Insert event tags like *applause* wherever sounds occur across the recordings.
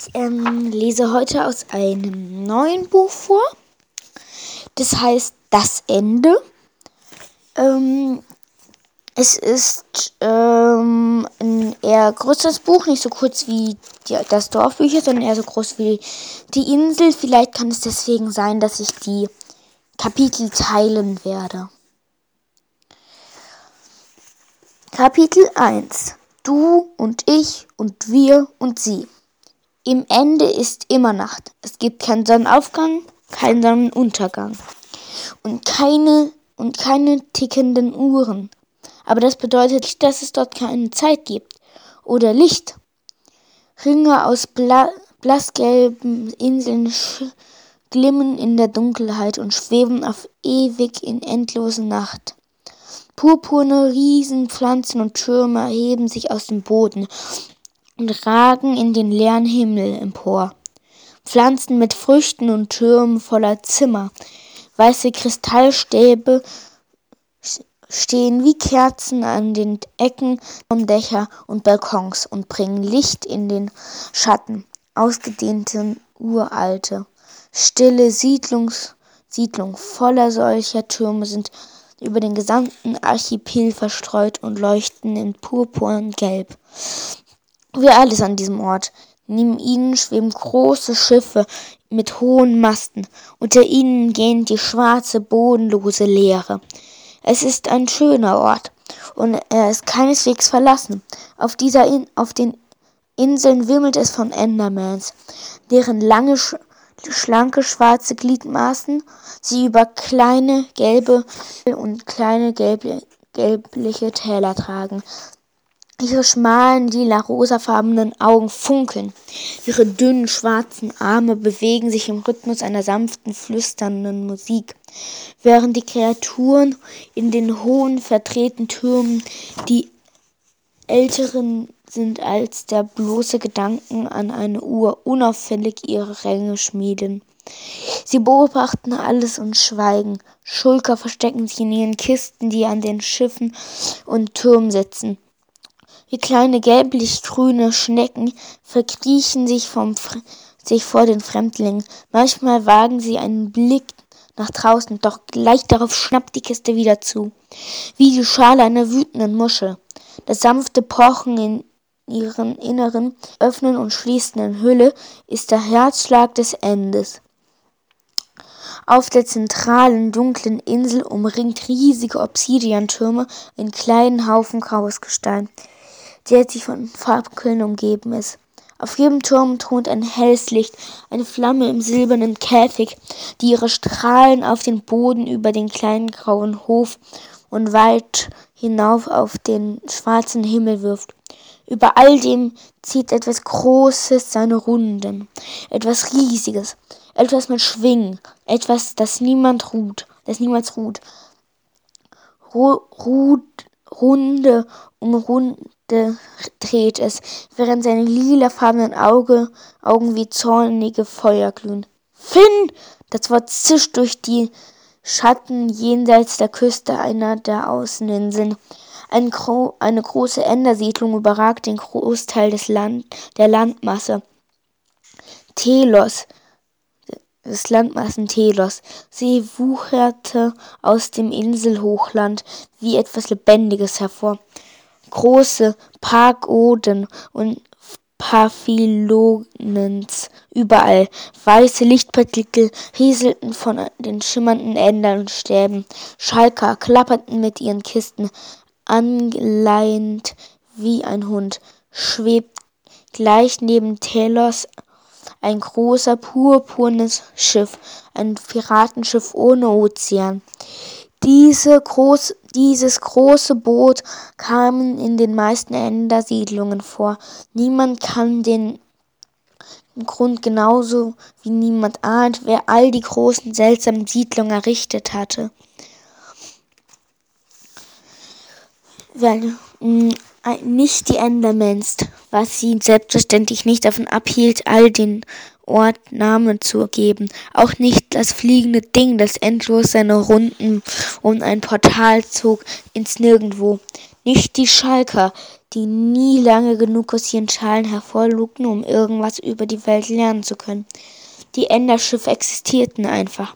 Ich ähm, lese heute aus einem neuen Buch vor. Das heißt Das Ende. Ähm, es ist ähm, ein eher größeres Buch, nicht so kurz wie die, das Dorfbücher, sondern eher so groß wie die Insel. Vielleicht kann es deswegen sein, dass ich die Kapitel teilen werde. Kapitel 1 Du und ich und wir und sie. Im Ende ist immer Nacht. Es gibt keinen Sonnenaufgang, keinen Sonnenuntergang und keine und keine tickenden Uhren. Aber das bedeutet nicht, dass es dort keine Zeit gibt oder Licht. Ringe aus bla blassgelben Inseln glimmen in der Dunkelheit und schweben auf ewig in endlose Nacht. Purpurne Riesenpflanzen und Türme erheben sich aus dem Boden und ragen in den leeren Himmel empor. Pflanzen mit Früchten und Türmen voller Zimmer. Weiße Kristallstäbe stehen wie Kerzen an den Ecken von Dächer und Balkons und bringen Licht in den Schatten. Ausgedehnte, uralte, stille Siedlungs Siedlung voller solcher Türme sind über den gesamten Archipel verstreut und leuchten in Purpur und Gelb. Wie alles an diesem Ort. Neben ihnen schweben große Schiffe mit hohen Masten. Unter ihnen gehen die schwarze, bodenlose Leere. Es ist ein schöner Ort und er ist keineswegs verlassen. Auf dieser In auf den Inseln wimmelt es von Endermans, deren lange schlanke schwarze Gliedmaßen sie über kleine gelbe und kleine gelb gelbliche Täler tragen. Ihre schmalen, lila-rosafarbenen Augen funkeln. Ihre dünnen, schwarzen Arme bewegen sich im Rhythmus einer sanften, flüsternden Musik, während die Kreaturen in den hohen, verdrehten Türmen die älteren sind als der bloße Gedanken an eine Uhr unauffällig ihre Ränge schmieden. Sie beobachten alles und schweigen. Schulker verstecken sich in ihren Kisten, die an den Schiffen und Türmen sitzen. Wie kleine gelblich-grüne Schnecken verkriechen sich, sich vor den Fremdlingen. Manchmal wagen sie einen Blick nach draußen, doch gleich darauf schnappt die Kiste wieder zu, wie die Schale einer wütenden Muschel. Das sanfte Pochen in ihren inneren, öffnen und schließenden Hülle ist der Herzschlag des Endes. Auf der zentralen dunklen Insel umringt riesige Obsidiantürme in kleinen Haufen graues Gestein, der sich von Farbkühlen umgeben ist. Auf jedem Turm thront ein helles Licht, eine Flamme im silbernen Käfig, die ihre Strahlen auf den Boden über den kleinen grauen Hof und weit hinauf auf den schwarzen Himmel wirft. Über all dem zieht etwas Großes seine Runden, etwas Riesiges, etwas mit Schwingen, etwas, das niemand ruht, das niemals ruht. Ru ruht Runde um Runde dreht es, während seine lilafarbenen Auge, Augen wie zornige Feuer glühen. Finn! Das Wort zischt durch die Schatten jenseits der Küste einer der Außeninseln. Ein Gro eine große Endersiedlung überragt den Großteil des Land der Landmasse. Telos, des Landmassen Telos. Sie wucherte aus dem Inselhochland wie etwas Lebendiges hervor. Große Pagoden und Papillonens überall. Weiße Lichtpartikel rieselten von den schimmernden Ändern und Stäben. Schalker klapperten mit ihren Kisten angeleint wie ein Hund, schwebt gleich neben Telos ein großer purpurnes Schiff, ein Piratenschiff ohne Ozean. Diese groß, dieses große Boot kam in den meisten Endersiedlungen vor. Niemand kann den Grund genauso wie niemand ahnt, wer all die großen seltsamen Siedlungen errichtet hatte. weil mm, nicht die Endermans, was sie selbstverständlich nicht davon abhielt, all den Ort Namen zu geben. Auch nicht das fliegende Ding, das endlos seine Runden um ein Portal zog ins Nirgendwo. Nicht die Schalker, die nie lange genug aus ihren Schalen hervorlugten, um irgendwas über die Welt lernen zu können. Die Enderschiffe existierten einfach.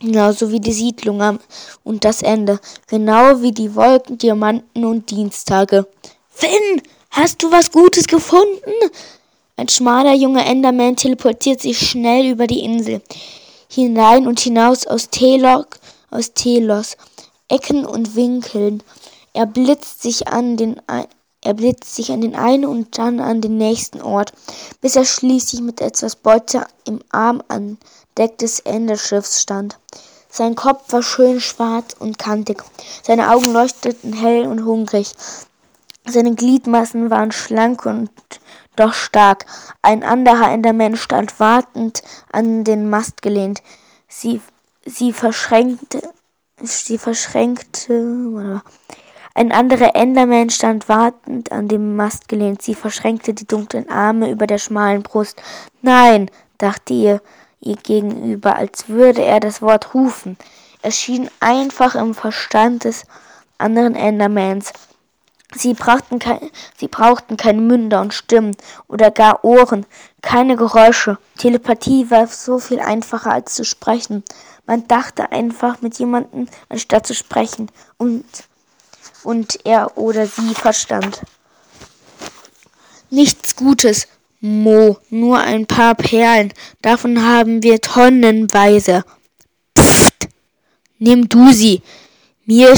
Genauso wie die Siedlung und das Ende. Genau wie die Wolken, Diamanten und Dienstage. Finn, hast du was Gutes gefunden? Ein schmaler junger Enderman teleportiert sich schnell über die Insel. Hinein und hinaus aus Telok, aus Telos. Ecken und Winkeln. Er blitzt sich an den er blitzt sich an den einen und dann an den nächsten Ort, bis er schließlich mit etwas Beute im Arm an Deck des Enderschiffs stand. Sein Kopf war schön schwarz und kantig, seine Augen leuchteten hell und hungrig, seine Gliedmassen waren schlank und doch stark. Ein anderer Enderman stand wartend an den Mast gelehnt. Sie, sie verschränkte, sie verschränkte, ein anderer Enderman stand wartend an dem Mast gelehnt. Sie verschränkte die dunklen Arme über der schmalen Brust. Nein, dachte ihr, ihr gegenüber, als würde er das Wort rufen. Es schien einfach im Verstand des anderen Endermans. Sie brauchten, kein, sie brauchten keine Münder und Stimmen oder gar Ohren, keine Geräusche. Telepathie war so viel einfacher als zu sprechen. Man dachte einfach mit jemandem, anstatt zu sprechen. Und und er oder sie verstand. Nichts Gutes, Mo, nur ein paar Perlen, davon haben wir tonnenweise. Pfft, nimm du sie. Mir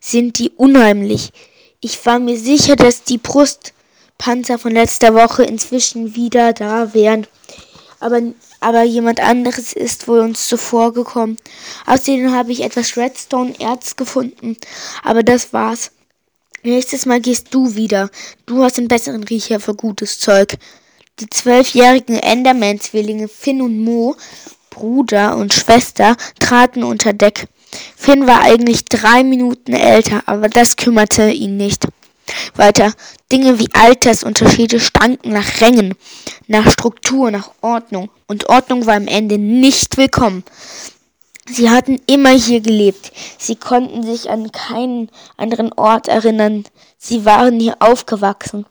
sind die unheimlich. Ich war mir sicher, dass die Brustpanzer von letzter Woche inzwischen wieder da wären. Aber, aber jemand anderes ist wohl uns zuvor gekommen. Außerdem habe ich etwas Redstone-Erz gefunden. Aber das war's. Nächstes Mal gehst du wieder. Du hast einen besseren Riecher für gutes Zeug. Die zwölfjährigen Enderman-Zwillinge Finn und Mo, Bruder und Schwester, traten unter Deck. Finn war eigentlich drei Minuten älter, aber das kümmerte ihn nicht. Weiter. Dinge wie Altersunterschiede stanken nach Rängen, nach Struktur, nach Ordnung. Und Ordnung war am Ende nicht willkommen. Sie hatten immer hier gelebt. Sie konnten sich an keinen anderen Ort erinnern. Sie waren hier aufgewachsen.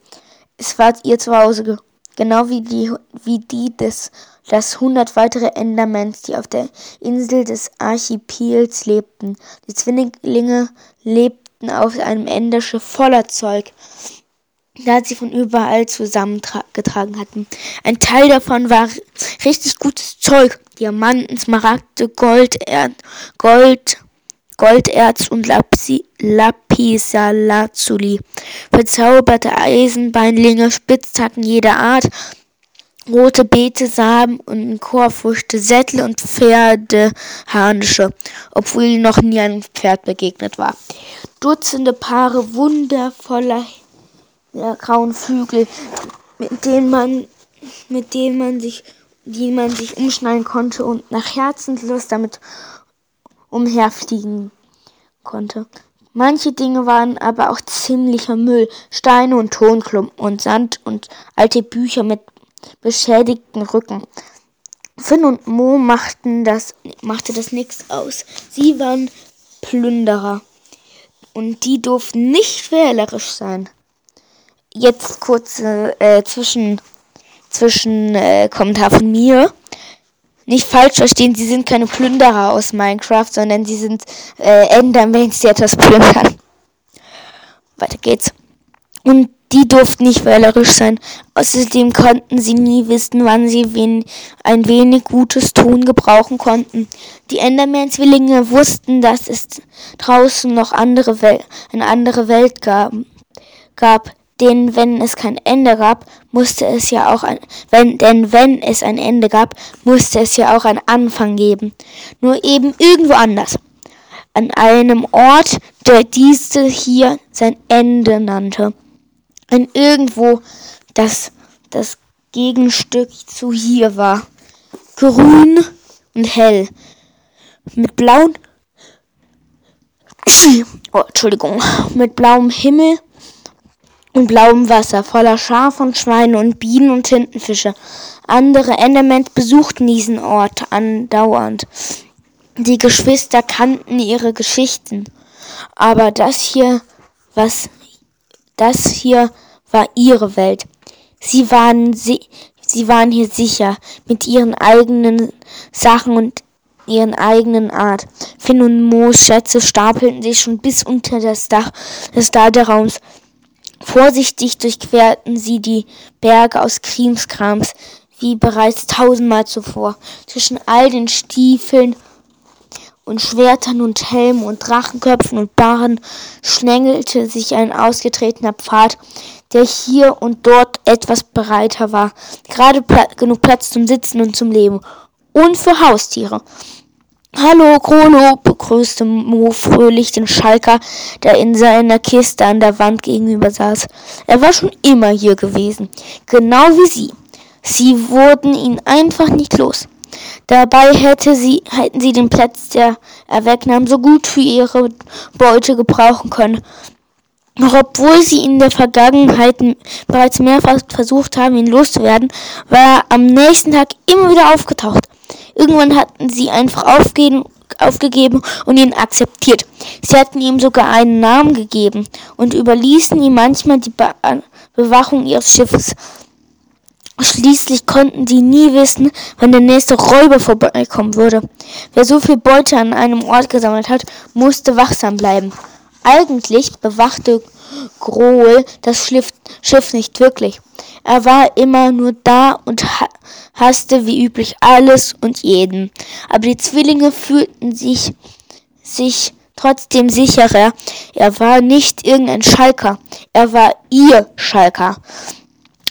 Es war ihr Zuhause, genau wie die, wie die des, das hundert weitere Endermans, die auf der Insel des Archipels lebten. Die Zwillinge lebten auf einem Enderschiff voller Zeug da sie von überall zusammengetragen hatten. Ein Teil davon war richtig gutes Zeug. Diamanten, Smaragde, Gold, er Gold, Golderz und Lapsi Lapisalazuli. Verzauberte Eisenbeinlinge, Spitzhacken jeder Art, rote Beete, Samen und Chorfrüchte, Sättel und Pferdeharnische, obwohl noch nie ein Pferd begegnet war. Dutzende Paare wundervoller der grauen Flügel, mit denen man, mit denen man sich, die man sich umschneiden konnte und nach Herzenslust damit umherfliegen konnte. Manche Dinge waren aber auch ziemlicher Müll, Steine und Tonklumpen und Sand und alte Bücher mit beschädigten Rücken. Finn und Mo machten das, machte das nichts aus. Sie waren Plünderer. Und die durften nicht wählerisch sein jetzt kurz äh, zwischen, zwischen äh, Kommentar von mir. Nicht falsch verstehen, sie sind keine Plünderer aus Minecraft, sondern sie sind äh, Endermans, die etwas plündern. Weiter geht's. Und die durften nicht wählerisch sein. Außerdem konnten sie nie wissen, wann sie wen ein wenig gutes Tun gebrauchen konnten. Die Enderman-Zwillinge wussten, dass es draußen noch andere Wel eine andere Welt gab, gab, denn wenn es kein Ende gab, musste es ja auch ein, wenn, denn wenn es ein Ende gab, musste es ja auch einen Anfang geben. Nur eben irgendwo anders. An einem Ort, der diese hier sein Ende nannte. Ein irgendwo, das das Gegenstück zu hier war. Grün und hell. Mit blauen, *clears throat* oh, Entschuldigung, mit blauem Himmel und blauem Wasser, voller Schaf und Schweine und Bienen und Tintenfische. Andere Endermans besuchten diesen Ort andauernd. Die Geschwister kannten ihre Geschichten. Aber das hier, was Das hier war ihre Welt. Sie waren, sie, sie waren hier sicher mit ihren eigenen Sachen und ihren eigenen Art. Finn und Moos Schätze stapelten sich schon bis unter das Dach des Laderaums. Vorsichtig durchquerten sie die Berge aus Krimskrams, wie bereits tausendmal zuvor. Zwischen all den Stiefeln und Schwertern und Helmen und Drachenköpfen und Barren schlängelte sich ein ausgetretener Pfad, der hier und dort etwas breiter war. Gerade Pla genug Platz zum Sitzen und zum Leben. Und für Haustiere. Hallo, Krolo, begrüßte Mo fröhlich den Schalker, der in seiner Kiste an der Wand gegenüber saß. Er war schon immer hier gewesen, genau wie sie. Sie wurden ihn einfach nicht los. Dabei hätte sie, hätten sie den Platz, der er wegnahm, so gut für ihre Beute gebrauchen können. Doch obwohl sie in der Vergangenheit bereits mehrfach versucht haben, ihn loszuwerden, war er am nächsten Tag immer wieder aufgetaucht. Irgendwann hatten sie einfach aufgegeben, aufgegeben und ihn akzeptiert. Sie hatten ihm sogar einen Namen gegeben und überließen ihm manchmal die Be Bewachung ihres Schiffes. Schließlich konnten sie nie wissen, wann der nächste Räuber vorbeikommen würde. Wer so viel Beute an einem Ort gesammelt hat, musste wachsam bleiben. Eigentlich bewachte Grohl das Schiff nicht wirklich. Er war immer nur da und hasste wie üblich alles und jeden. Aber die Zwillinge fühlten sich, sich trotzdem sicherer. Er war nicht irgendein Schalker, er war ihr Schalker.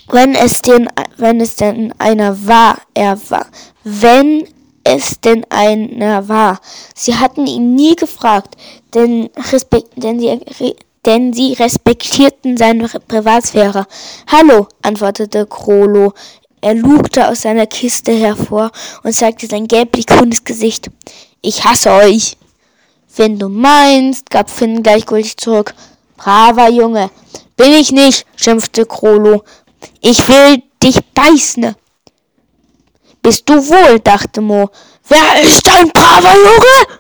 Wenn es denn, wenn es denn einer war, er war. Wenn es denn einer war. Sie hatten ihn nie gefragt, denn, respekt, denn, sie, denn sie respektierten seine Privatsphäre. Hallo, antwortete Krolo. Er lugte aus seiner Kiste hervor und zeigte sein gelblich-grünes Gesicht. Ich hasse euch. Wenn du meinst, gab Finn gleichgültig zurück. Braver Junge. Bin ich nicht, schimpfte Krolo. Ich will dich beißen. Bist du wohl, dachte Mo. Wer ist ein braver Junge?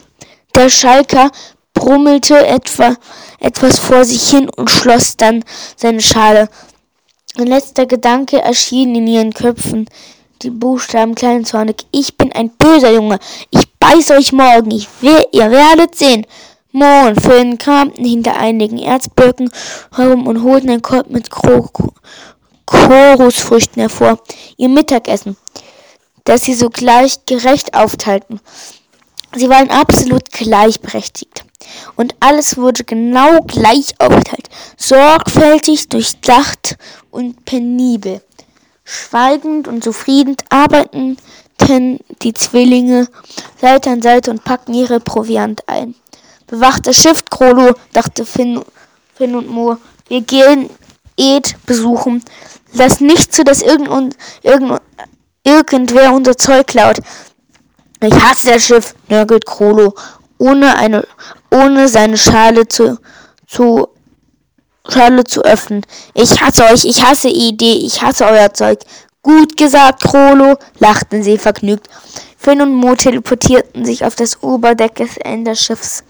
Der Schalker brummelte etwa, etwas vor sich hin und schloss dann seine Schale. Ein letzter Gedanke erschien in ihren Köpfen. Die Buchstaben klein und zornig. Ich bin ein böser Junge. Ich beiß euch morgen. Ich will, ihr werdet sehen. Mo und Finn kramten hinter einigen Erzblöcken herum und holten einen Korb mit Chorusfrüchten hervor. Ihr Mittagessen das sie sogleich gerecht aufteilten. Sie waren absolut gleichberechtigt. Und alles wurde genau gleich aufgeteilt, sorgfältig, durchdacht und penibel. Schweigend und zufrieden arbeiteten die Zwillinge Seite an Seite und packten ihre Proviant ein. Bewacht Schiff, Krolo, dachte Finn, Finn und Mo. Wir gehen Ed besuchen. Lass nicht zu, dass irgend, irgend, irgendwer unser Zeug klaut. Ich hasse das Schiff, nörgelt Krolo, ohne eine, ohne seine Schale zu, zu, Schale zu öffnen. Ich hasse euch, ich hasse Idee, ich hasse euer Zeug. Gut gesagt, Krolo, lachten sie vergnügt. Finn und Mo teleportierten sich auf das Oberdeck des Enderschiffs.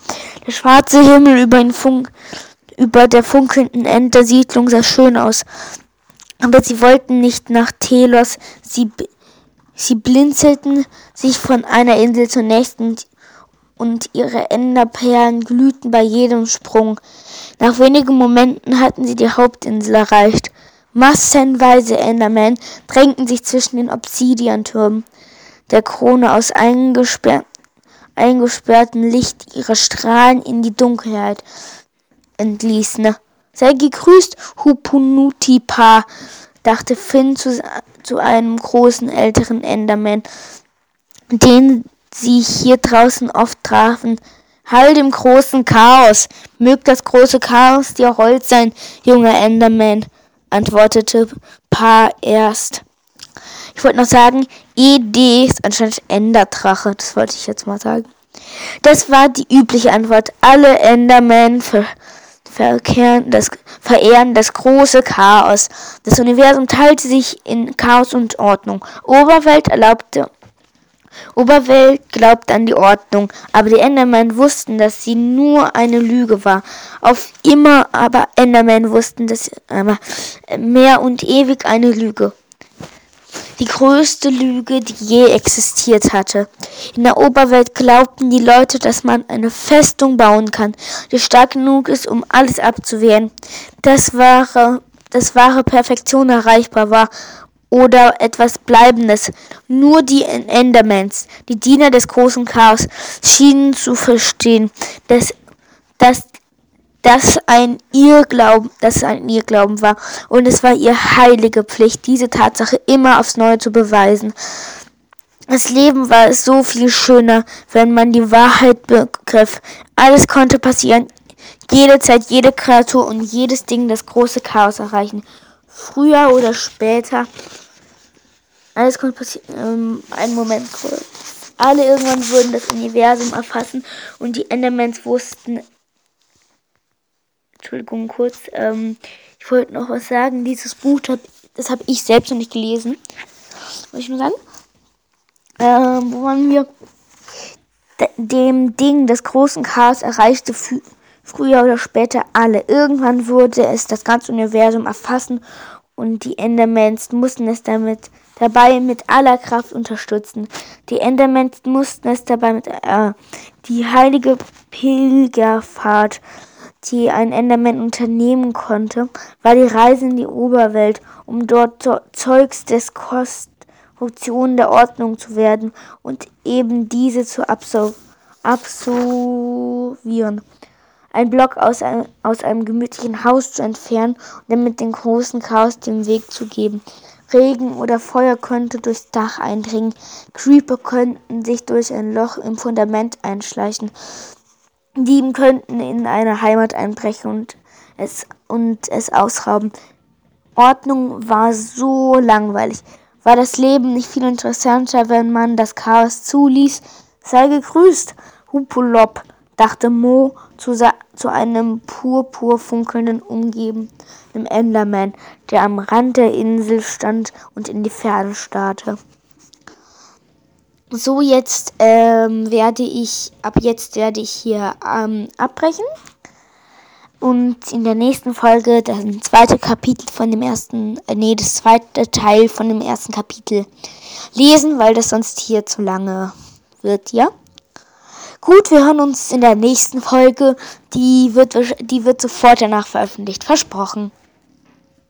Der schwarze Himmel über, Funk, über der funkelnden Endersiedlung sah schön aus. Aber sie wollten nicht nach Telos, sie Sie blinzelten sich von einer Insel zur nächsten und ihre Enderperlen glühten bei jedem Sprung. Nach wenigen Momenten hatten sie die Hauptinsel erreicht. Massenweise Endermen drängten sich zwischen den Obsidiantürmen, der Krone aus eingesperrtem Licht ihre Strahlen in die Dunkelheit entließen. Sei gegrüßt, Hupunutipa, dachte Finn zu, zu einem großen älteren Enderman, den sie hier draußen oft trafen. Halt im großen Chaos. Mögt das große Chaos dir Holz sein, junger Enderman, antwortete Pa erst. Ich wollte noch sagen, ED ist anscheinend Enderdrache. Das wollte ich jetzt mal sagen. Das war die übliche Antwort. Alle Endermen ver verkehren das, verehren das große Chaos. Das Universum teilte sich in Chaos und Ordnung. Oberwelt erlaubte Oberwelt glaubt an die Ordnung, aber die Endermen wussten, dass sie nur eine Lüge war. Auf immer aber Endermen wussten, dass aber mehr und ewig eine Lüge. Die größte Lüge, die je existiert hatte. In der Oberwelt glaubten die Leute, dass man eine Festung bauen kann, die stark genug ist, um alles abzuwehren. Das wahre, das wahre Perfektion erreichbar war oder etwas Bleibendes. Nur die Endermans, die Diener des großen Chaos, schienen zu verstehen, dass, dass, dass ein Irrglauben, dass ein Irrglauben war. Und es war ihr heilige Pflicht, diese Tatsache immer aufs Neue zu beweisen. Das Leben war so viel schöner, wenn man die Wahrheit begriff. Alles konnte passieren. Jede Zeit, jede Kreatur und jedes Ding das große Chaos erreichen. Früher oder später. Alles konnte passieren. Ähm, einen Moment. Alle irgendwann würden das Universum erfassen und die Endermans wussten. Entschuldigung, kurz. Ähm, ich wollte noch was sagen. Dieses Buch, das habe ich selbst noch nicht gelesen. Muss ich nur sagen. Ähm, wo man mir dem Ding des großen Chaos erreichte früher oder später alle. Irgendwann würde es das ganze Universum erfassen und die Endermans mussten es damit dabei mit aller Kraft unterstützen. Die Endermans mussten es dabei mit äh, die heilige Pilgerfahrt, die ein Enderman unternehmen konnte, war die Reise in die Oberwelt, um dort Zeugs des Konstruktion der Ordnung zu werden und eben diese zu absolvieren ein Block aus einem, aus einem gemütlichen Haus zu entfernen und damit dem großen Chaos den Weg zu geben. Regen oder Feuer könnte durchs Dach eindringen. Creeper könnten sich durch ein Loch im Fundament einschleichen. Dieben könnten in eine Heimat einbrechen und es, und es ausrauben. Ordnung war so langweilig. War das Leben nicht viel interessanter, wenn man das Chaos zuließ? Sei gegrüßt, Hupulop dachte Mo zu, zu einem purpur funkelnden, umgebenden Enderman, der am Rand der Insel stand und in die Ferne starrte. So, jetzt ähm, werde ich, ab jetzt werde ich hier ähm, abbrechen und in der nächsten Folge das zweite Kapitel von dem ersten, äh, nee, das zweite Teil von dem ersten Kapitel lesen, weil das sonst hier zu lange wird, ja? Gut, wir hören uns in der nächsten Folge. Die wird, die wird sofort danach veröffentlicht. Versprochen.